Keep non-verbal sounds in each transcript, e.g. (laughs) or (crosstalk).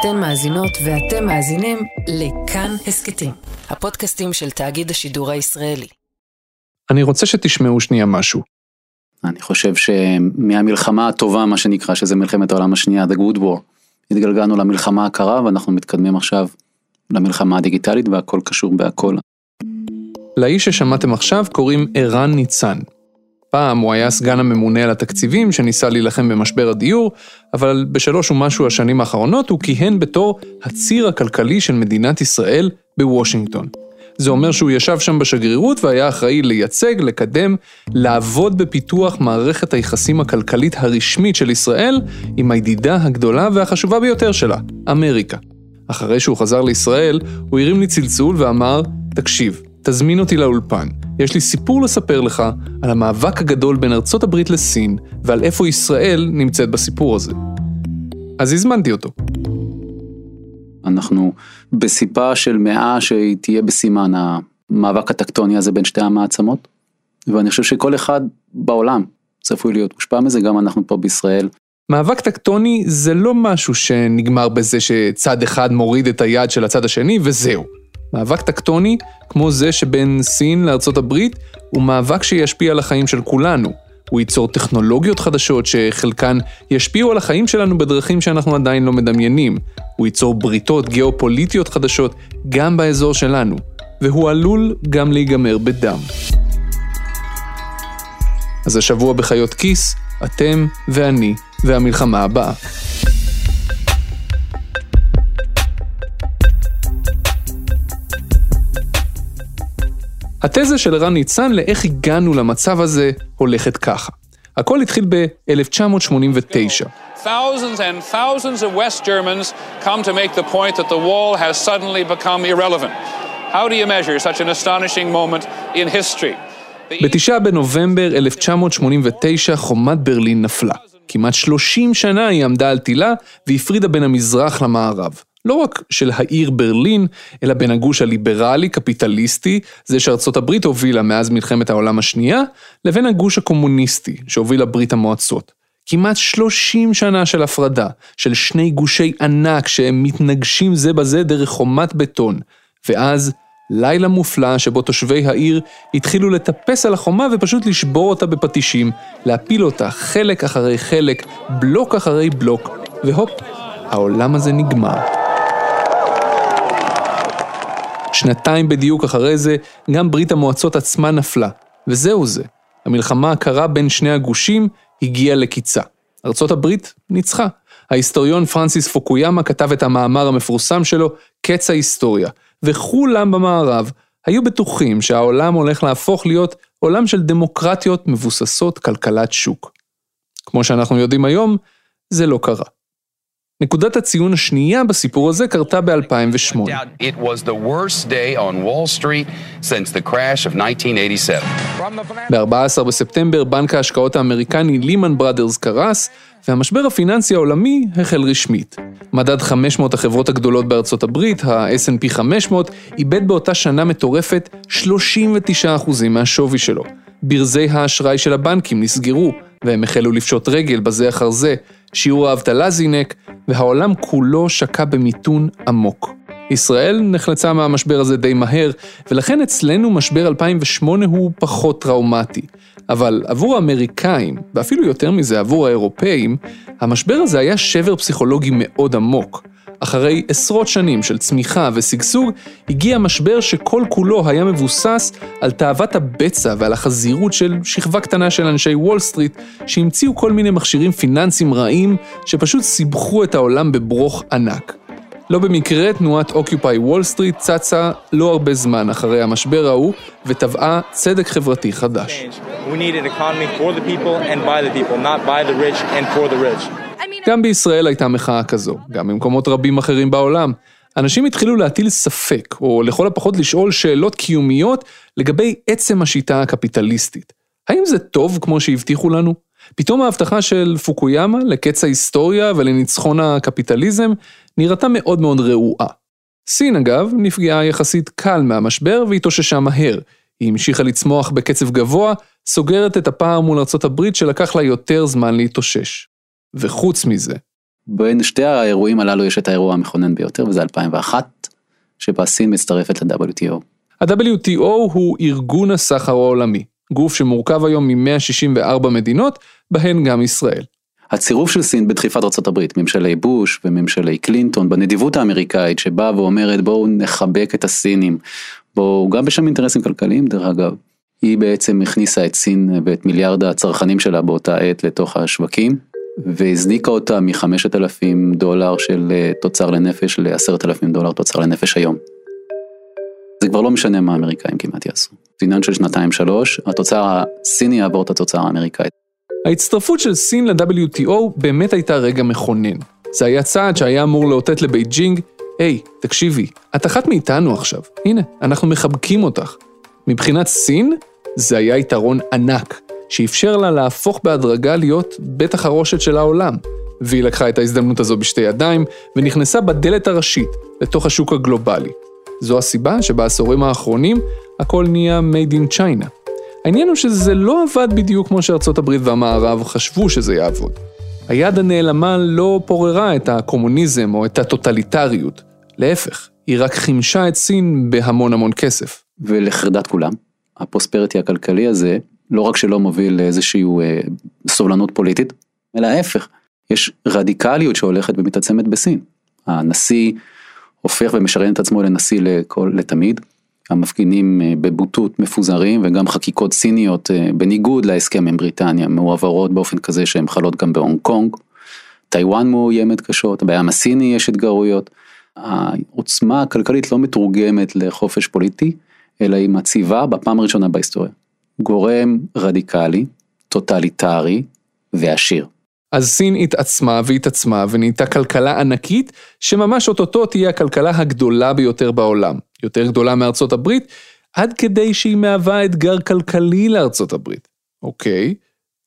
אתן מאזינות ואתם מאזינים לכאן הסכתים, הפודקאסטים של תאגיד השידור הישראלי. אני רוצה שתשמעו שנייה משהו. אני חושב שמהמלחמה הטובה, מה שנקרא, שזה מלחמת העולם השנייה, The Good War, התגלגלנו למלחמה הקרה ואנחנו מתקדמים עכשיו למלחמה הדיגיטלית והכל קשור בהכל. לאיש ששמעתם עכשיו קוראים ערן ניצן. פעם הוא היה סגן הממונה על התקציבים שניסה להילחם במשבר הדיור, אבל בשלוש ומשהו השנים האחרונות הוא כיהן בתור הציר הכלכלי של מדינת ישראל בוושינגטון. זה אומר שהוא ישב שם בשגרירות והיה אחראי לייצג, לקדם, לעבוד בפיתוח מערכת היחסים הכלכלית הרשמית של ישראל עם הידידה הגדולה והחשובה ביותר שלה, אמריקה. אחרי שהוא חזר לישראל, הוא הרים לי צלצול ואמר, תקשיב, תזמין אותי לאולפן. יש לי סיפור לספר לך על המאבק הגדול בין ארצות הברית לסין ועל איפה ישראל נמצאת בסיפור הזה. אז הזמנתי אותו. אנחנו בסיפה של מאה שהיא תהיה בסימן המאבק הטקטוני הזה בין שתי המעצמות, ואני חושב שכל אחד בעולם צפוי להיות מושפע מזה, גם אנחנו פה בישראל. מאבק טקטוני זה לא משהו שנגמר בזה שצד אחד מוריד את היד של הצד השני וזהו. מאבק טקטוני, כמו זה שבין סין לארצות הברית, הוא מאבק שישפיע על החיים של כולנו. הוא ייצור טכנולוגיות חדשות שחלקן ישפיעו על החיים שלנו בדרכים שאנחנו עדיין לא מדמיינים. הוא ייצור בריתות גיאופוליטיות חדשות גם באזור שלנו, והוא עלול גם להיגמר בדם. אז השבוע בחיות כיס, אתם ואני והמלחמה הבאה. התזה של רן ניצן לאיך הגענו למצב הזה הולכת ככה. הכל התחיל ב-1989. Thousands and thousands of West Germans come to make the point that the wall has suddenly become irrelevant. How do you measure such an astonishing moment in history? בתשעה בנובמבר 1989 חומת ברלין נפלה. כמעט 30 שנה היא עמדה על תילה והפרידה בין המזרח למערב. לא רק של העיר ברלין, אלא בין הגוש הליברלי-קפיטליסטי, זה שארצות הברית הובילה מאז מלחמת העולם השנייה, לבין הגוש הקומוניסטי, שהובילה ברית המועצות. כמעט 30 שנה של הפרדה, של שני גושי ענק שהם מתנגשים זה בזה דרך חומת בטון, ואז לילה מופלא שבו תושבי העיר התחילו לטפס על החומה ופשוט לשבור אותה בפטישים, להפיל אותה חלק אחרי חלק, בלוק אחרי בלוק, והופ, העולם הזה נגמר. שנתיים בדיוק אחרי זה, גם ברית המועצות עצמה נפלה. וזהו זה. המלחמה הקרה בין שני הגושים הגיעה לקיצה. ארצות הברית ניצחה. ההיסטוריון פרנסיס פוקויאמה כתב את המאמר המפורסם שלו, קץ ההיסטוריה, וכולם במערב היו בטוחים שהעולם הולך להפוך להיות עולם של דמוקרטיות מבוססות כלכלת שוק. כמו שאנחנו יודעים היום, זה לא קרה. נקודת הציון השנייה בסיפור הזה קרתה ב-2008. ב-14 בספטמבר בנק ההשקעות האמריקני לימן בראדרס קרס, והמשבר הפיננסי העולמי החל רשמית. מדד 500 החברות הגדולות בארצות הברית, ה-S&P 500, איבד באותה שנה מטורפת 39% מהשווי שלו. ברזי האשראי של הבנקים נסגרו, והם החלו לפשוט רגל בזה אחר זה, שיעור האבטלה זינק, והעולם כולו שקע במיתון עמוק. ישראל נחלצה מהמשבר הזה די מהר, ולכן אצלנו משבר 2008 הוא פחות טראומטי. אבל עבור האמריקאים, ואפילו יותר מזה עבור האירופאים, המשבר הזה היה שבר פסיכולוגי מאוד עמוק. אחרי עשרות שנים של צמיחה ושגשוג, הגיע משבר שכל כולו היה מבוסס על תאוות הבצע ועל החזירות של שכבה קטנה של אנשי וול סטריט, שהמציאו כל מיני מכשירים פיננסיים רעים, שפשוט סיבכו את העולם בברוך ענק. לא במקרה תנועת Occupy Wall Street צצה לא הרבה זמן אחרי המשבר ההוא, ותבעה צדק חברתי חדש. We need an economy for the people and by the people, not by the rich and for the rich. גם בישראל הייתה מחאה כזו, גם במקומות רבים אחרים בעולם. אנשים התחילו להטיל ספק, או לכל הפחות לשאול שאלות קיומיות לגבי עצם השיטה הקפיטליסטית. האם זה טוב כמו שהבטיחו לנו? פתאום ההבטחה של פוקויאמה לקץ ההיסטוריה ולניצחון הקפיטליזם נראתה מאוד מאוד רעועה. סין אגב נפגעה יחסית קל מהמשבר והתאוששה מהר. היא המשיכה לצמוח בקצב גבוה, סוגרת את הפער מול ארצות הברית שלקח לה יותר זמן להתאושש. וחוץ מזה, בין שתי האירועים הללו יש את האירוע המכונן ביותר וזה 2001, שבה סין מצטרפת ל-WTO. ה-WTO הוא ארגון הסחר העולמי, גוף שמורכב היום מ-164 מדינות, בהן גם ישראל. הצירוף של סין בדחיפת ארה"ב, ממשלי בוש וממשלי קלינטון, בנדיבות האמריקאית שבאה ואומרת בואו נחבק את הסינים, בואו, גם בשם אינטרסים כלכליים דרך אגב, היא בעצם הכניסה את סין ואת מיליארד הצרכנים שלה באותה עת לתוך השווקים, והזניקה אותה מ-5,000 דולר של אה, תוצר לנפש ל-10,000 דולר תוצר לנפש היום. זה כבר לא משנה מה האמריקאים כמעט יעשו. זה עניין של שנתיים שלוש, התוצר הסיני יעבור את התוצר האמריקאי. ההצטרפות של סין ל-WTO באמת הייתה רגע מכונן. זה היה צעד שהיה אמור לאותת לבייג'ינג, היי, היי, תקשיבי, את אחת מאיתנו עכשיו, הנה, אנחנו מחבקים אותך. מבחינת סין, זה היה יתרון ענק, שאפשר לה להפוך בהדרגה להיות בית החרושת של העולם. והיא לקחה את ההזדמנות הזו בשתי ידיים, ונכנסה בדלת הראשית לתוך השוק הגלובלי. זו הסיבה שבעשורים האחרונים הכל נהיה made in China. העניין הוא שזה לא עבד בדיוק כמו שארצות הברית והמערב חשבו שזה יעבוד. היד הנעלמה לא פוררה את הקומוניזם או את הטוטליטריות. להפך, היא רק חימשה את סין בהמון המון כסף. ולחרדת כולם, ה prosperity הכלכלי הזה, לא רק שלא מוביל לאיזושהי אה, סובלנות פוליטית, אלא ההפך, יש רדיקליות שהולכת ומתעצמת בסין. הנשיא הופך ומשריין את עצמו לנשיא לכל, לתמיד, המפגינים אה, בבוטות מפוזרים וגם חקיקות סיניות אה, בניגוד להסכם עם בריטניה מועברות באופן כזה שהן חלות גם בהונג קונג. טיוואן מאוימת קשות, בים הסיני יש התגרויות. העוצמה הכלכלית לא מתורגמת לחופש פוליטי, אלא היא מציבה בפעם הראשונה בהיסטוריה. גורם רדיקלי, טוטליטרי ועשיר. אז סין התעצמה והתעצמה ונהייתה כלכלה ענקית, שממש אוטוטו תהיה הכלכלה הגדולה ביותר בעולם. יותר גדולה מארצות הברית, עד כדי שהיא מהווה אתגר כלכלי לארצות הברית. אוקיי,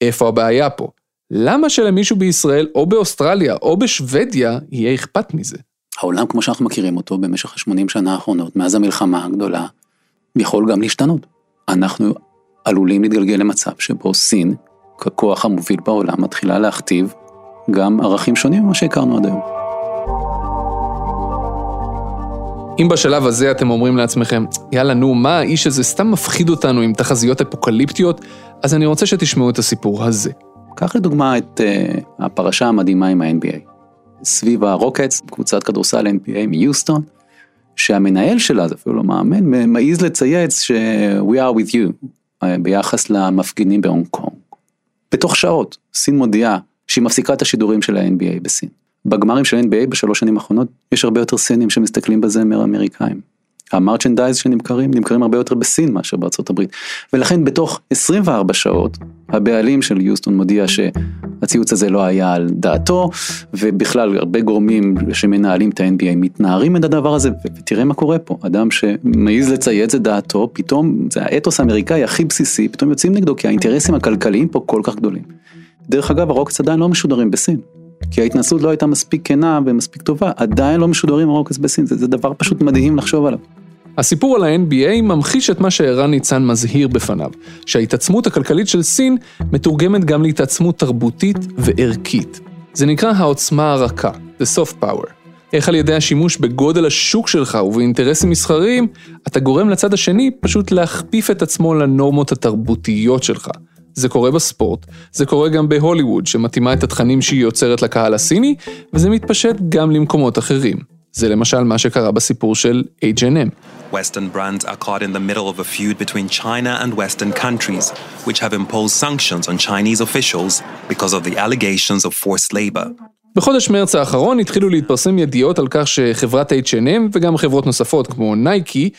איפה הבעיה פה? למה שלמישהו בישראל או באוסטרליה או בשוודיה יהיה אכפת מזה? העולם כמו שאנחנו מכירים אותו במשך ה-80 שנה האחרונות, מאז המלחמה הגדולה, יכול גם להשתנות. אנחנו עלולים להתגלגל למצב שבו סין, ככוח המוביל בעולם, מתחילה להכתיב גם ערכים שונים ממה שהכרנו עד היום. אם בשלב הזה אתם אומרים לעצמכם, יאללה נו, מה האיש הזה סתם מפחיד אותנו עם תחזיות אפוקליפטיות, אז אני רוצה שתשמעו את הסיפור הזה. קח לדוגמה את uh, הפרשה המדהימה עם ה-NBA. סביב הרוקטס, קבוצת כדורסל NBA מיוסטון, שהמנהל שלה, זה אפילו לא מאמן, מעז לצייץ ש- we are with you, אה, ביחס למפגינים בהונג קונג. בתוך שעות, סין מודיעה שהיא מפסיקה את השידורים של ה-NBA בסין. בגמרים של NBA בשלוש שנים האחרונות יש הרבה יותר סינים שמסתכלים בזמר האמריקאים. המרצ'נדייז שנמכרים, נמכרים הרבה יותר בסין מאשר בארצות הברית. ולכן בתוך 24 שעות, הבעלים של יוסטון מודיע שהציוץ הזה לא היה על דעתו, ובכלל הרבה גורמים שמנהלים את ה-NBA מתנערים את הדבר הזה, ותראה מה קורה פה, אדם שמעז לצייץ את דעתו, פתאום זה האתוס האמריקאי הכי בסיסי, פתאום יוצאים נגדו, כי האינטרסים הכלכליים פה כל כך גדולים. דרך אגב, הרוקס עדיין לא משודרים בסין. כי ההתנסות לא הייתה מספיק כנה ומספיק טובה, עדיין לא משודרים הרוקס בסין, זה, זה דבר פשוט מדהים לחשוב עליו. הסיפור על ה-NBA ממחיש את מה שערן ניצן מזהיר בפניו, שההתעצמות הכלכלית של סין מתורגמת גם להתעצמות תרבותית וערכית. זה נקרא העוצמה הרכה, The Soft Power. איך על ידי השימוש בגודל השוק שלך ובאינטרסים מסחריים, אתה גורם לצד השני פשוט להכפיף את עצמו לנורמות התרבותיות שלך. זה קורה בספורט, זה קורה גם בהוליווד, שמתאימה את התכנים שהיא יוצרת לקהל הסיני, וזה מתפשט גם למקומות אחרים. זה למשל מה שקרה בסיפור של H&M. Western brands are caught in the middle of a feud between China and Western countries, which have imposed sanctions on Chinese officials because of the allegations of forced labor. בחודש מרץ האחרון התחילו להתפרסם ידיעות על כך שחברת H&M וגם חברות נוספות כמו נייקי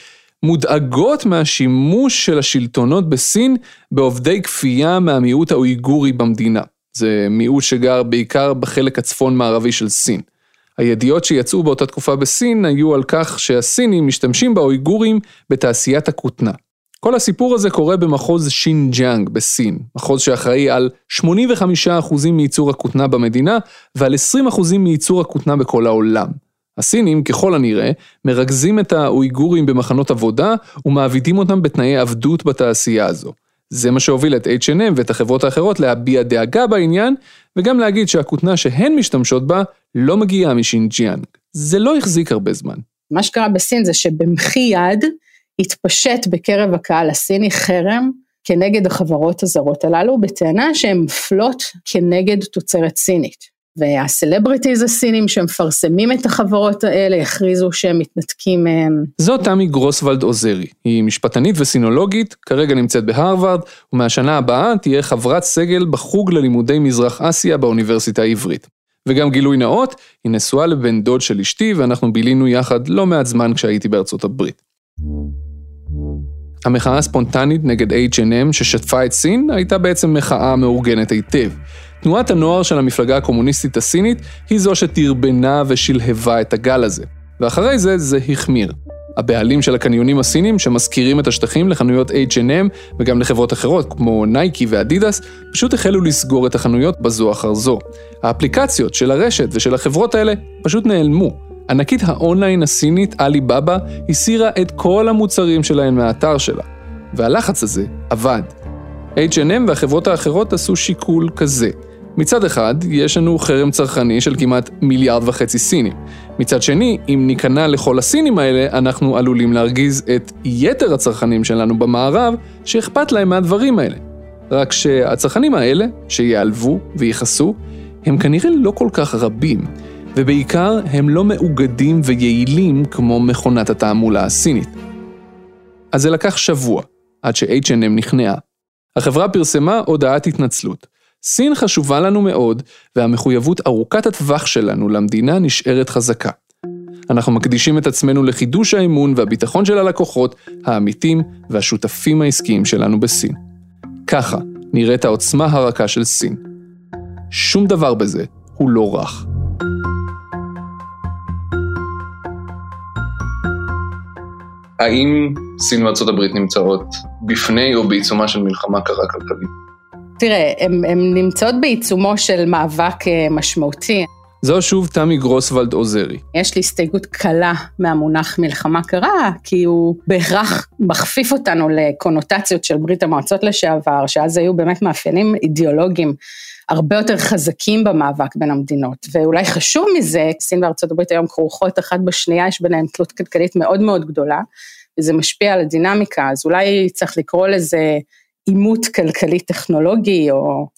מודאגות מהשימוש של השלטונות בסין בעובדי כפייה מהמיעוט האויגורי במדינה. זה מיעוט שגר בעיקר בחלק הצפון-מערבי של סין. הידיעות שיצאו באותה תקופה בסין היו על כך שהסינים משתמשים באויגורים בתעשיית הכותנה. כל הסיפור הזה קורה במחוז שינג'יאנג בסין, מחוז שאחראי על 85% מייצור הכותנה במדינה ועל 20% מייצור הכותנה בכל העולם. הסינים, ככל הנראה, מרכזים את האויגורים במחנות עבודה ומעבידים אותם בתנאי עבדות בתעשייה הזו. זה מה שהוביל את H&M ואת החברות האחרות להביע דאגה בעניין, וגם להגיד שהכותנה שהן משתמשות בה לא מגיעה משינג'יאנג. זה לא החזיק הרבה זמן. מה שקרה בסין זה שבמחי יד התפשט בקרב הקהל הסיני חרם כנגד החברות הזרות הללו, בטענה שהן מפלות כנגד תוצרת סינית. והסלבריטיז הסינים שמפרסמים את החברות האלה הכריזו שהם מתנתקים מהם. זו תמי גרוסוולד עוזרי, היא משפטנית וסינולוגית, כרגע נמצאת בהרווארד, ומהשנה הבאה תהיה חברת סגל בחוג ללימודי מזרח אסיה באוניברסיטה העברית. וגם גילוי נאות, היא נשואה לבן דוד של אשתי ואנחנו בילינו יחד לא מעט זמן כשהייתי בארצות הברית. המחאה הספונטנית נגד H&M ששטפה את סין הייתה בעצם מחאה מאורגנת היטב. תנועת הנוער של המפלגה הקומוניסטית הסינית היא זו שטרבנה ושלהבה את הגל הזה. ואחרי זה, זה החמיר. הבעלים של הקניונים הסינים, שמשכירים את השטחים לחנויות H&M וגם לחברות אחרות, כמו נייקי ואדידס, פשוט החלו לסגור את החנויות בזו אחר זו. האפליקציות של הרשת ושל החברות האלה פשוט נעלמו. ענקית האונליין הסינית, עלי בבא, הסירה את כל המוצרים שלהן מהאתר שלה. והלחץ הזה עבד. H&M והחברות האחרות עשו שיקול כזה. מצד אחד, יש לנו חרם צרכני של כמעט מיליארד וחצי סינים. מצד שני, אם ניכנע לכל הסינים האלה, אנחנו עלולים להרגיז את יתר הצרכנים שלנו במערב, שאכפת להם מהדברים האלה. רק שהצרכנים האלה, שיעלבו ויכעסו, הם כנראה לא כל כך רבים, ובעיקר הם לא מאוגדים ויעילים כמו מכונת התעמולה הסינית. אז זה לקח שבוע, עד ש-H&M נכנעה. החברה פרסמה הודעת התנצלות. סין חשובה לנו מאוד, והמחויבות ארוכת הטווח שלנו למדינה נשארת חזקה. אנחנו מקדישים את עצמנו לחידוש האמון והביטחון של הלקוחות, העמיתים והשותפים העסקיים שלנו בסין. ככה נראית העוצמה הרכה של סין. שום דבר בזה הוא לא רך. האם סין וארצות הברית נמצאות בפני או בעיצומה של מלחמה קרה כלכלית? תראה, הן נמצאות בעיצומו של מאבק אה, משמעותי. זו שוב תמי גרוסוולד עוזרי. יש לי הסתייגות קלה מהמונח מלחמה קרה, כי הוא בהכרח מכפיף אותנו לקונוטציות של ברית המועצות לשעבר, שאז היו באמת מאפיינים אידיאולוגיים הרבה יותר חזקים במאבק בין המדינות. ואולי חשוב מזה, סין וארצות הברית היום כרוכות אחת בשנייה, יש ביניהן תלות כלכלית מאוד מאוד גדולה, וזה משפיע על הדינמיקה, אז אולי צריך לקרוא לזה עימות כלכלי טכנולוגי, או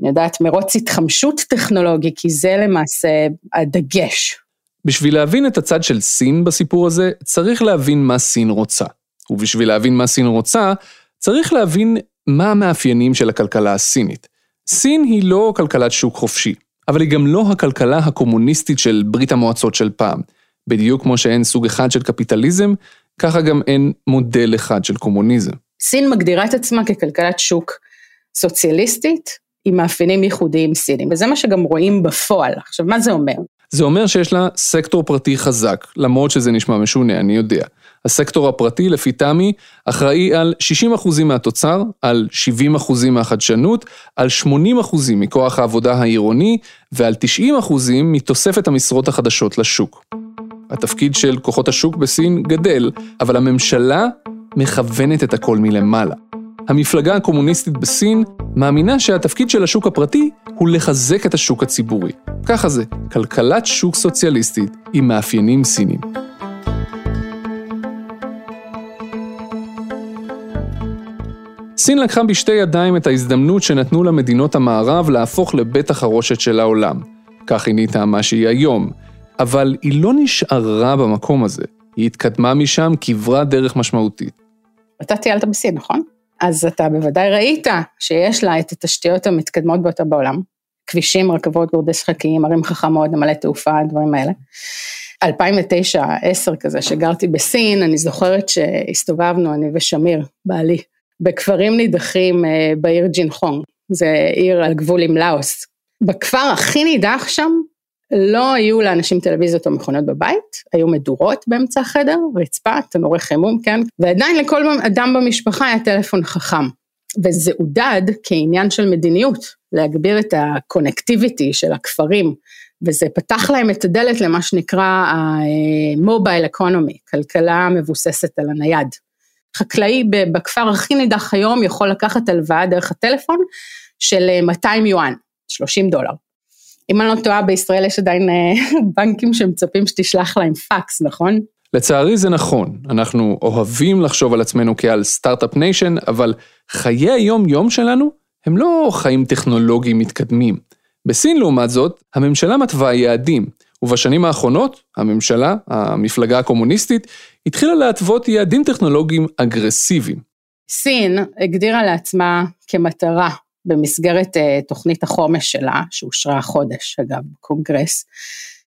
אני יודעת, מרוץ התחמשות טכנולוגי, כי זה למעשה הדגש. בשביל להבין את הצד של סין בסיפור הזה, צריך להבין מה סין רוצה. ובשביל להבין מה סין רוצה, צריך להבין מה המאפיינים של הכלכלה הסינית. סין היא לא כלכלת שוק חופשי, אבל היא גם לא הכלכלה הקומוניסטית של ברית המועצות של פעם. בדיוק כמו שאין סוג אחד של קפיטליזם, ככה גם אין מודל אחד של קומוניזם. סין מגדירה את עצמה ככלכלת שוק סוציאליסטית עם מאפיינים ייחודיים סינים, וזה מה שגם רואים בפועל. עכשיו, מה זה אומר? זה אומר שיש לה סקטור פרטי חזק, למרות שזה נשמע משונה, אני יודע. הסקטור הפרטי, לפי תמי, אחראי על 60% מהתוצר, על 70% מהחדשנות, על 80% מכוח העבודה העירוני ועל 90% מתוספת המשרות החדשות לשוק. התפקיד של כוחות השוק בסין גדל, אבל הממשלה מכוונת את הכל מלמעלה. המפלגה הקומוניסטית בסין מאמינה שהתפקיד של השוק הפרטי הוא לחזק את השוק הציבורי. ככה זה, כלכלת שוק סוציאליסטית עם מאפיינים סינים. סין לקחה בשתי ידיים את ההזדמנות שנתנו למדינות המערב להפוך לבית החרושת של העולם. כך היא נהייתה מה שהיא היום. אבל היא לא נשארה במקום הזה, היא התקדמה משם כברת דרך משמעותית. אתה טיילת בסין, נכון? אז אתה בוודאי ראית שיש לה את התשתיות המתקדמות ביותר בעולם, כבישים, רכבות, גורדי שחקים, ערים חכמות, נמלי תעופה, הדברים האלה. 2009-2010 כזה, שגרתי בסין, אני זוכרת שהסתובבנו, אני ושמיר, בעלי, בכפרים נידחים אה, בעיר ג'ינחונג, זה עיר על גבול עם לאוס. בכפר הכי נידח שם, לא היו לאנשים טלוויזיות או מכונות בבית, היו מדורות באמצע החדר, רצפה, תנורי חימום, כן, ועדיין לכל אדם במשפחה היה טלפון חכם. וזה עודד כעניין של מדיניות, להגביר את הקונקטיביטי של הכפרים, וזה פתח להם את הדלת למה שנקרא ה-mobile economy, כלכלה מבוססת על הנייד. חקלאי בכפר הכי נידח היום יכול לקחת הלוואה דרך הטלפון של 200 יואן, 30 דולר. אם אני לא טועה, בישראל יש עדיין (laughs) בנקים שמצפים שתשלח להם פקס, נכון? לצערי זה נכון, אנחנו אוהבים לחשוב על עצמנו כעל start-up nation, אבל חיי היום-יום שלנו הם לא חיים טכנולוגיים מתקדמים. בסין לעומת זאת, הממשלה מתווה יעדים, ובשנים האחרונות, הממשלה, המפלגה הקומוניסטית, התחילה להתוות יעדים טכנולוגיים אגרסיביים. סין הגדירה לעצמה כמטרה במסגרת אה, תוכנית החומש שלה, שאושרה החודש אגב בקונגרס,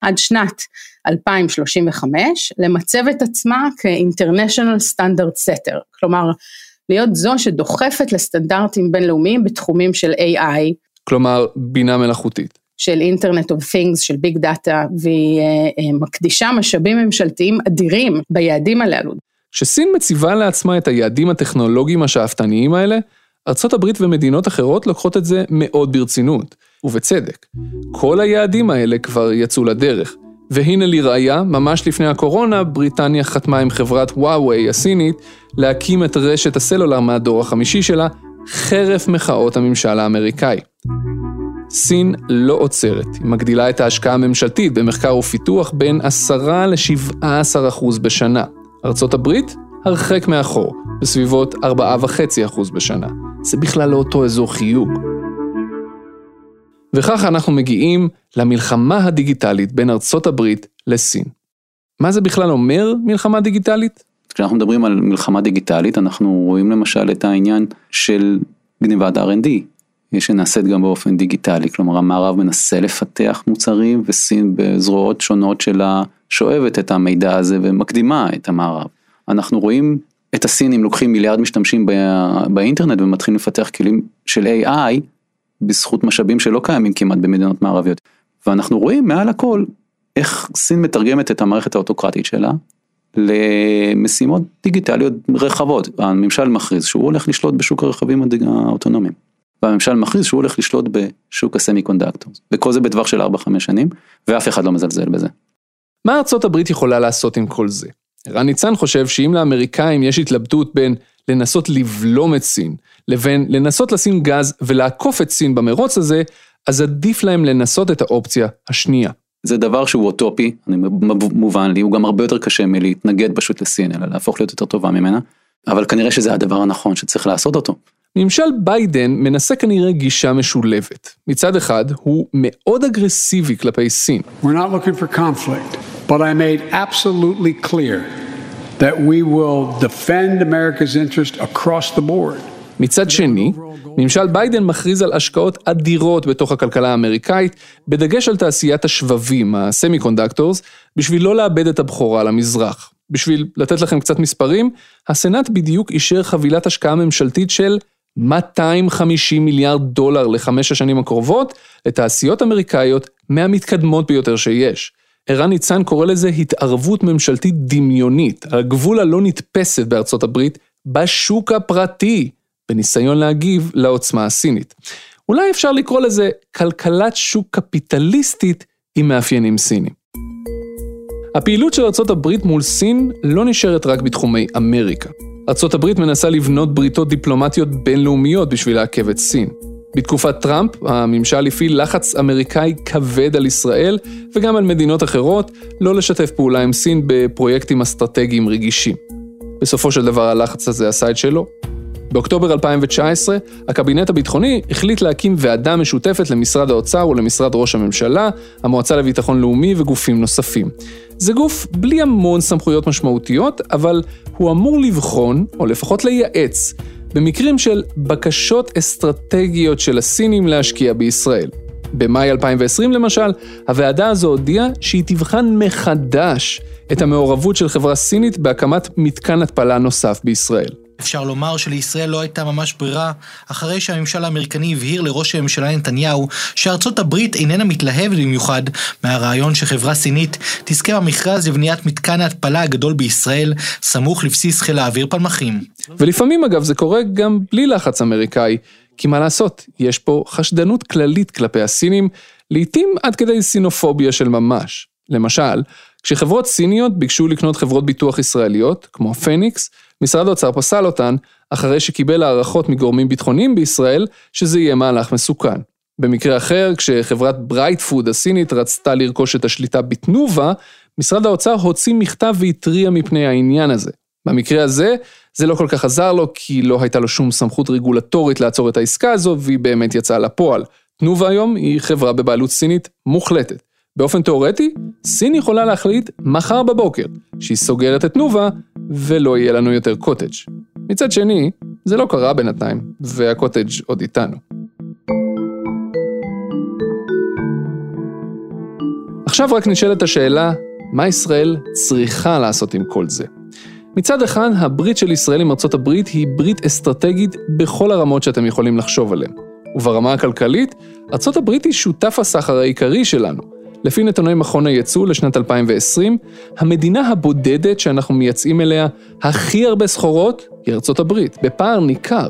עד שנת 2035, למצב את עצמה כ-International Standard Setter, כלומר, להיות זו שדוחפת לסטנדרטים בינלאומיים בתחומים של AI. כלומר, בינה מלאכותית. של Internet of Things, של Big Data, והיא אה, אה, מקדישה משאבים ממשלתיים אדירים ביעדים הללו. כשסין מציבה לעצמה את היעדים הטכנולוגיים השאפתניים האלה, הברית ומדינות אחרות לוקחות את זה מאוד ברצינות, ובצדק. כל היעדים האלה כבר יצאו לדרך. והנה לראיה, ממש לפני הקורונה, בריטניה חתמה עם חברת וואווי הסינית להקים את רשת הסלולר מהדור החמישי שלה, חרף מחאות הממשל האמריקאי. סין לא עוצרת, היא מגדילה את ההשקעה הממשלתית במחקר ופיתוח בין 10 ל-17% בשנה. ארצות הברית הרחק מאחור, בסביבות 4.5% בשנה. זה בכלל לא אותו אזור חיוג. וככה אנחנו מגיעים למלחמה הדיגיטלית בין ארצות הברית לסין. מה זה בכלל אומר מלחמה דיגיטלית? כשאנחנו מדברים על מלחמה דיגיטלית, אנחנו רואים למשל את העניין של גניבת R&D, שנעשית גם באופן דיגיטלי, כלומר המערב מנסה לפתח מוצרים וסין בזרועות שונות שלה שואבת את המידע הזה ומקדימה את המערב. אנחנו רואים את הסינים לוקחים מיליארד משתמשים באינטרנט ומתחילים לפתח כלים של AI בזכות משאבים שלא קיימים כמעט במדינות מערביות. ואנחנו רואים מעל הכל איך סין מתרגמת את המערכת האוטוקרטית שלה למשימות דיגיטליות רחבות. הממשל מכריז שהוא הולך לשלוט בשוק הרכבים האוטונומיים. והממשל מכריז שהוא הולך לשלוט בשוק הסמי קונדקטור. וכל זה בטווח של 4-5 שנים, ואף אחד לא מזלזל בזה. מה ארצות הברית יכולה לעשות עם כל זה? ערן ניצן חושב שאם לאמריקאים יש התלבטות בין לנסות לבלום את סין, לבין לנסות לשים גז ולעקוף את סין במרוץ הזה, אז עדיף להם לנסות את האופציה השנייה. זה דבר שהוא אוטופי, אני מובן לי, הוא גם הרבה יותר קשה מלהתנגד פשוט לסין, אלא להפוך להיות יותר טובה ממנה, אבל כנראה שזה הדבר הנכון שצריך לעשות אותו. ממשל ביידן מנסה כנראה גישה משולבת. מצד אחד, הוא מאוד אגרסיבי כלפי סין. We're not looking for conflict, but I made absolutely clear that we will defend America's interest across the board. מצד שני, ממשל ביידן מכריז על השקעות אדירות בתוך הכלכלה האמריקאית, בדגש על תעשיית השבבים, ה semiconductors, בשביל לא לאבד את הבכורה למזרח. בשביל לתת לכם קצת מספרים, הסנאט בדיוק אישר חבילת השקעה ממשלתית של 250 מיליארד דולר לחמש השנים הקרובות לתעשיות אמריקאיות מהמתקדמות ביותר שיש. ערן ניצן קורא לזה התערבות ממשלתית דמיונית, על הגבול הלא נתפסת בארצות הברית, בשוק הפרטי, בניסיון להגיב לעוצמה הסינית. אולי אפשר לקרוא לזה כלכלת שוק קפיטליסטית עם מאפיינים סינים. הפעילות של ארצות הברית מול סין לא נשארת רק בתחומי אמריקה. ארצות הברית מנסה לבנות בריתות דיפלומטיות בינלאומיות בשביל לעכב את סין. בתקופת טראמפ, הממשל הפעיל לחץ אמריקאי כבד על ישראל וגם על מדינות אחרות לא לשתף פעולה עם סין בפרויקטים אסטרטגיים רגישים. בסופו של דבר הלחץ הזה עשה את שלו. באוקטובר 2019, הקבינט הביטחוני החליט להקים ועדה משותפת למשרד האוצר ולמשרד ראש הממשלה, המועצה לביטחון לאומי וגופים נוספים. זה גוף בלי המון סמכויות משמעותיות, אבל הוא אמור לבחון, או לפחות לייעץ, במקרים של בקשות אסטרטגיות של הסינים להשקיע בישראל. במאי 2020 למשל, הוועדה הזו הודיעה שהיא תבחן מחדש את המעורבות של חברה סינית בהקמת מתקן התפלה נוסף בישראל. אפשר לומר שלישראל לא הייתה ממש ברירה, אחרי שהממשל האמריקני הבהיר לראש הממשלה נתניהו שארצות הברית איננה מתלהבת במיוחד מהרעיון שחברה סינית תזכה במכרז לבניית מתקן ההתפלה הגדול בישראל, סמוך לבסיס חיל האוויר פלמחים. ולפעמים אגב זה קורה גם בלי לחץ אמריקאי, כי מה לעשות, יש פה חשדנות כללית כלפי הסינים, לעתים עד כדי סינופוביה של ממש. למשל, כשחברות סיניות ביקשו לקנות חברות ביטוח ישראליות, כמו פניקס, משרד האוצר פסל אותן, אחרי שקיבל הערכות מגורמים ביטחוניים בישראל, שזה יהיה מהלך מסוכן. במקרה אחר, כשחברת ברייט פוד הסינית רצתה לרכוש את השליטה בתנובה, משרד האוצר הוציא מכתב והתריע מפני העניין הזה. במקרה הזה, זה לא כל כך עזר לו, כי לא הייתה לו שום סמכות רגולטורית לעצור את העסקה הזו, והיא באמת יצאה לפועל. תנובה היום היא חברה בבעלות סינית מוחלטת. באופן תאורטי, סין יכולה להחליט מחר בבוקר שהיא סוגרת את תנובה ולא יהיה לנו יותר קוטג'. מצד שני, זה לא קרה בינתיים, והקוטג' עוד איתנו. עכשיו רק נשאלת השאלה, מה ישראל צריכה לעשות עם כל זה? מצד אחד, הברית של ישראל עם ארצות הברית היא ברית אסטרטגית בכל הרמות שאתם יכולים לחשוב עליהן. וברמה הכלכלית, ארצות הברית היא שותף הסחר העיקרי שלנו. לפי נתוני מכון הייצוא לשנת 2020, המדינה הבודדת שאנחנו מייצאים אליה הכי הרבה סחורות היא ארצות הברית, בפער ניכר.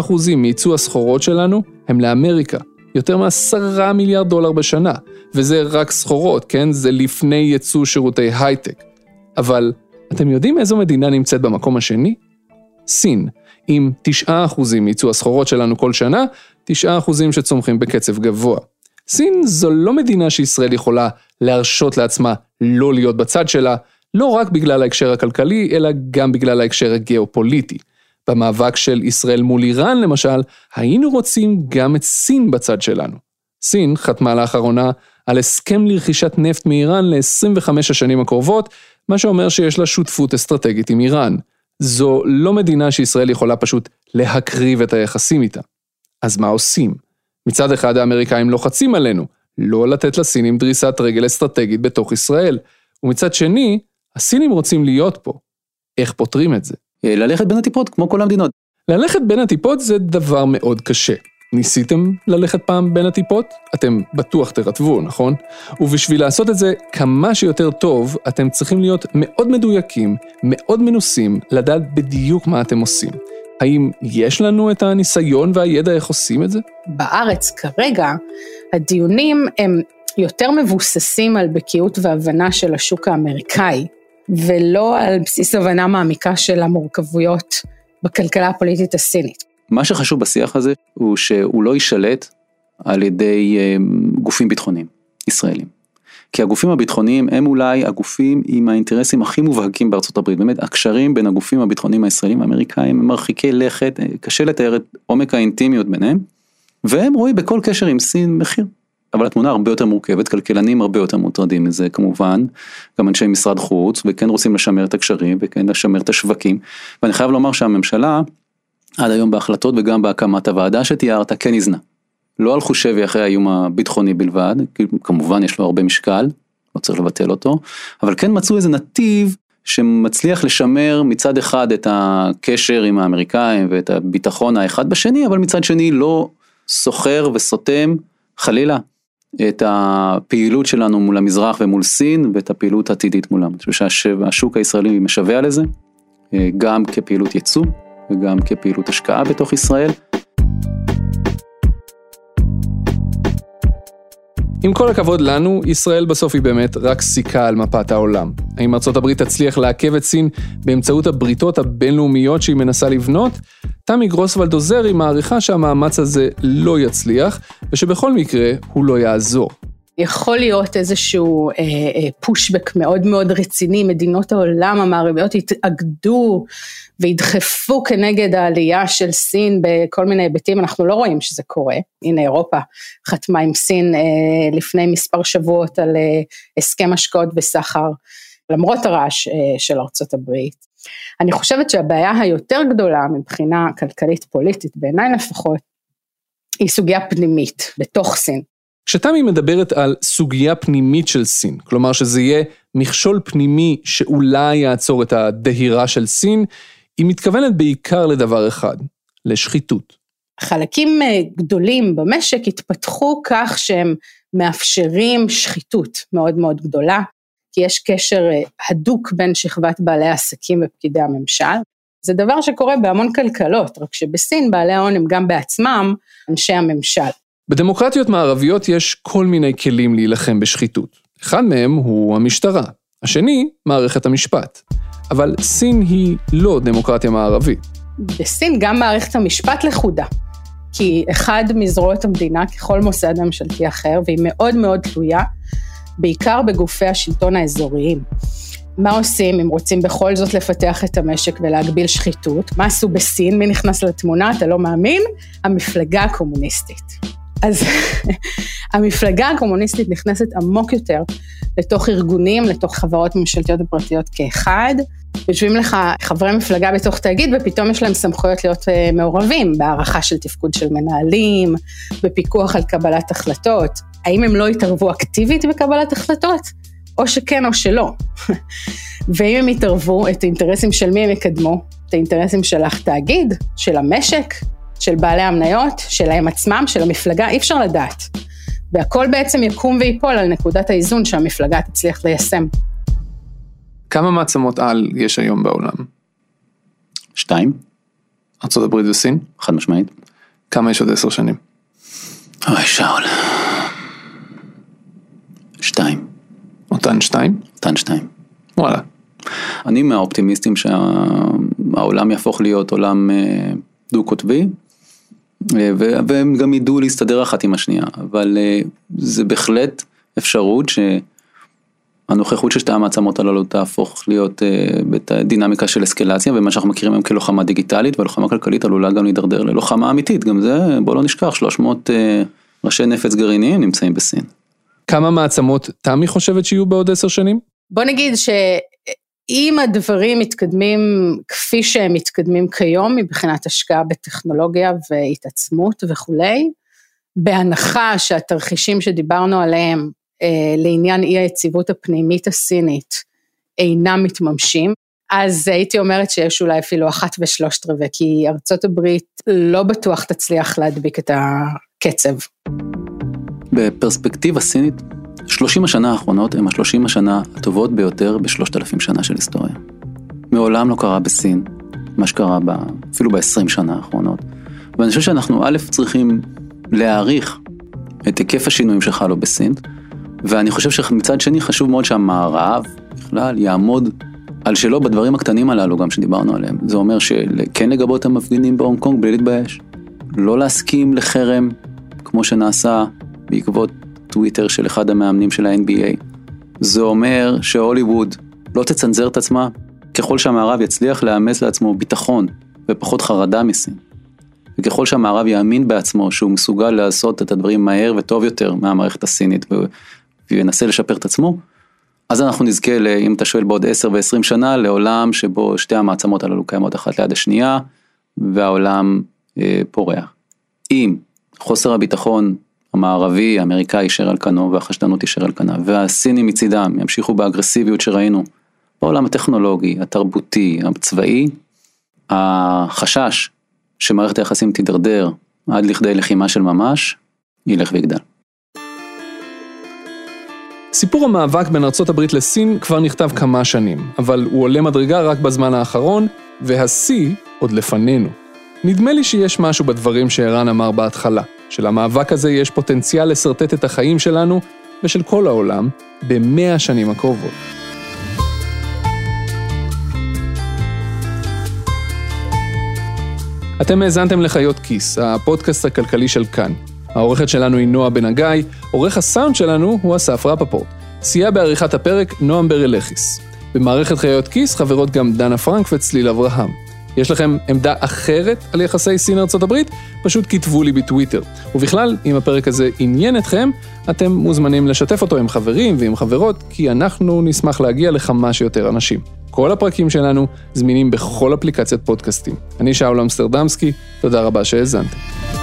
23% מייצוא הסחורות שלנו הם לאמריקה, יותר מעשרה מיליארד דולר בשנה, וזה רק סחורות, כן? זה לפני ייצוא שירותי הייטק. אבל אתם יודעים איזו מדינה נמצאת במקום השני? סין, עם 9% מייצוא הסחורות שלנו כל שנה, 9% שצומחים בקצב גבוה. סין זו לא מדינה שישראל יכולה להרשות לעצמה לא להיות בצד שלה, לא רק בגלל ההקשר הכלכלי, אלא גם בגלל ההקשר הגיאופוליטי. במאבק של ישראל מול איראן למשל, היינו רוצים גם את סין בצד שלנו. סין חתמה לאחרונה על הסכם לרכישת נפט מאיראן ל-25 השנים הקרובות, מה שאומר שיש לה שותפות אסטרטגית עם איראן. זו לא מדינה שישראל יכולה פשוט להקריב את היחסים איתה. אז מה עושים? מצד אחד האמריקאים לוחצים עלינו, לא לתת לסינים דריסת רגל אסטרטגית בתוך ישראל, ומצד שני, הסינים רוצים להיות פה. איך פותרים את זה? ללכת בין הטיפות, כמו כל המדינות. ללכת בין הטיפות זה דבר מאוד קשה. ניסיתם ללכת פעם בין הטיפות? אתם בטוח תרטבו, נכון? ובשביל לעשות את זה כמה שיותר טוב, אתם צריכים להיות מאוד מדויקים, מאוד מנוסים, לדעת בדיוק מה אתם עושים. האם יש לנו את הניסיון והידע איך עושים את זה? בארץ כרגע, הדיונים הם יותר מבוססים על בקיאות והבנה של השוק האמריקאי, ולא על בסיס הבנה מעמיקה של המורכבויות בכלכלה הפוליטית הסינית. מה שחשוב בשיח הזה הוא שהוא לא יישלט על ידי אמ, גופים ביטחוניים ישראלים. כי הגופים הביטחוניים הם אולי הגופים עם האינטרסים הכי מובהקים בארצות הברית, באמת הקשרים בין הגופים הביטחוניים הישראלים האמריקאים הם מרחיקי לכת, קשה לתאר את עומק האינטימיות ביניהם, והם רואים בכל קשר עם סין מחיר. אבל התמונה הרבה יותר מורכבת, כלכלנים הרבה יותר מוטרדים מזה כמובן, גם אנשי משרד חוץ, וכן רוצים לשמר את הקשרים, וכן לשמר את השווקים, ואני חייב לומר שהממשלה, עד היום בהחלטות וגם בהקמת הוועדה שתיארת, כן איזנה. לא הלכו שבי אחרי האיום הביטחוני בלבד, כמובן יש לו הרבה משקל, לא צריך לבטל אותו, אבל כן מצאו איזה נתיב שמצליח לשמר מצד אחד את הקשר עם האמריקאים ואת הביטחון האחד בשני, אבל מצד שני לא סוחר וסותם, חלילה, את הפעילות שלנו מול המזרח ומול סין ואת הפעילות העתידית מולם. אני חושב שהשוק הישראלי משווע לזה, אה, גם כפעילות ייצוא וגם כפעילות השקעה בתוך ישראל. עם כל הכבוד לנו, ישראל בסוף היא באמת רק סיכה על מפת העולם. האם ארצות הברית תצליח לעכב את סין באמצעות הבריתות הבינלאומיות שהיא מנסה לבנות? תמי גרוסוולד עוזרי מעריכה שהמאמץ הזה לא יצליח, ושבכל מקרה הוא לא יעזור. יכול להיות איזשהו אה, אה, פושבק מאוד מאוד רציני, מדינות העולם המערביות יתאגדו וידחפו כנגד העלייה של סין בכל מיני היבטים, אנחנו לא רואים שזה קורה. הנה אירופה חתמה עם סין אה, לפני מספר שבועות על אה, הסכם השקעות וסחר, למרות הרעש אה, של ארצות הברית. אני חושבת שהבעיה היותר גדולה מבחינה כלכלית פוליטית, בעיניי לפחות, היא סוגיה פנימית בתוך סין. כשתמי מדברת על סוגיה פנימית של סין, כלומר שזה יהיה מכשול פנימי שאולי יעצור את הדהירה של סין, היא מתכוונת בעיקר לדבר אחד, לשחיתות. חלקים אה, גדולים במשק התפתחו כך שהם מאפשרים שחיתות מאוד מאוד גדולה, כי יש קשר אה, הדוק בין שכבת בעלי העסקים ופקידי הממשל. זה דבר שקורה בהמון כלכלות, רק שבסין בעלי ההון הם גם בעצמם אנשי הממשל. בדמוקרטיות מערביות יש כל מיני כלים להילחם בשחיתות. אחד מהם הוא המשטרה, השני, מערכת המשפט. אבל סין היא לא דמוקרטיה מערבית. בסין גם מערכת המשפט לכודה. כי אחד מזרועות המדינה, ככל מוסד ממשלתי אחר, והיא מאוד מאוד תלויה, בעיקר בגופי השלטון האזוריים. מה עושים אם רוצים בכל זאת לפתח את המשק ולהגביל שחיתות? מה עשו בסין? מי נכנס לתמונה? אתה לא מאמין? המפלגה הקומוניסטית. אז (laughs) המפלגה הקומוניסטית נכנסת עמוק יותר לתוך ארגונים, לתוך חברות ממשלתיות ופרטיות כאחד. יושבים לך חברי מפלגה בתוך תאגיד ופתאום יש להם סמכויות להיות אה, מעורבים בהערכה של תפקוד של מנהלים, בפיקוח על קבלת החלטות. האם הם לא יתערבו אקטיבית בקבלת החלטות? או שכן או שלא. (laughs) ואם הם יתערבו, את האינטרסים של מי הם יקדמו? את האינטרסים של התאגיד, של המשק, של בעלי המניות, שלהם עצמם, של המפלגה, אי אפשר לדעת. והכל בעצם יקום ויפול על נקודת האיזון שהמפלגה תצליח ליישם. כמה מעצמות על יש היום בעולם? שתיים, ארה"ב וסין? חד משמעית. כמה יש עוד עשר שנים? אוי, שאול. שתיים, אותן שתיים? אותן שתיים. וואלה. אני מהאופטימיסטים שהעולם יהפוך להיות עולם אה, דו-קוטבי, והם גם ידעו להסתדר אחת עם השנייה, אבל אה, זה בהחלט אפשרות שהנוכחות של שתי המעצמות הללו תהפוך להיות בדינמיקה של אסקלציה, ומה שאנחנו מכירים היום כלוחמה דיגיטלית ולוחמה כלכלית עלולה גם להידרדר ללוחמה אמיתית, גם זה, בוא לא נשכח, 300 ראשי נפץ גרעיניים נמצאים בסין. כמה מעצמות תמי חושבת שיהיו בעוד עשר שנים? בוא נגיד שאם הדברים מתקדמים כפי שהם מתקדמים כיום מבחינת השקעה בטכנולוגיה והתעצמות וכולי, בהנחה שהתרחישים שדיברנו עליהם אה, לעניין אי היציבות הפנימית הסינית אינם מתממשים, אז הייתי אומרת שיש אולי אפילו אחת ושלושת רבעי, כי ארצות הברית לא בטוח תצליח להדביק את הקצב. בפרספקטיבה סינית, 30 השנה האחרונות הם ה-30 השנה הטובות ביותר בשלושת אלפים שנה של היסטוריה. מעולם לא קרה בסין מה שקרה ב, אפילו ב-20 שנה האחרונות. ואני חושב שאנחנו א' צריכים להעריך את היקף השינויים שחלו בסין, ואני חושב שמצד שני חשוב מאוד שהמערב בכלל יעמוד על שלו בדברים הקטנים הללו גם שדיברנו עליהם. זה אומר שכן לגבות המפגינים בהונג קונג בלי להתבייש. לא להסכים לחרם כמו שנעשה בעקבות טוויטר של אחד המאמנים של ה-NBA. זה אומר שהוליווד לא תצנזר את עצמה ככל שהמערב יצליח לאמץ לעצמו ביטחון ופחות חרדה מסין. וככל שהמערב יאמין בעצמו שהוא מסוגל לעשות את הדברים מהר וטוב יותר מהמערכת הסינית וינסה לשפר את עצמו, אז אנחנו נזכה, אם אתה שואל בעוד 10 ו-20 שנה, לעולם שבו שתי המעצמות הללו קיימות אחת ליד השנייה, והעולם אה, פורח. אם חוסר הביטחון המערבי, האמריקאי יישאר על כנו והחשדנות תישאר על כנה, והסינים מצידם ימשיכו באגרסיביות שראינו בעולם הטכנולוגי, התרבותי, הצבאי, החשש שמערכת היחסים תידרדר עד לכדי לחימה של ממש, ילך ויגדל. סיפור המאבק בין ארצות הברית לסין כבר נכתב כמה שנים, אבל הוא עולה מדרגה רק בזמן האחרון, והשיא עוד לפנינו. נדמה לי שיש משהו בדברים שערן אמר בהתחלה. שלמאבק הזה יש פוטנציאל לשרטט את החיים שלנו ושל כל העולם במאה השנים הקרובות. אתם האזנתם לחיות כיס, הפודקאסט הכלכלי של כאן. העורכת שלנו היא נועה בן הגיא, עורך הסאונד שלנו הוא אסף רפפורט. סייע בעריכת הפרק נועם ברלכיס. במערכת חיות כיס חברות גם דנה פרנק וצליל אברהם. יש לכם עמדה אחרת על יחסי סין ארצות הברית? פשוט כתבו לי בטוויטר. ובכלל, אם הפרק הזה עניין אתכם, אתם מוזמנים לשתף אותו עם חברים ועם חברות, כי אנחנו נשמח להגיע לכמה שיותר אנשים. כל הפרקים שלנו זמינים בכל אפליקציית פודקאסטים. אני שאול אמסטרדמסקי, תודה רבה שהאזנתם.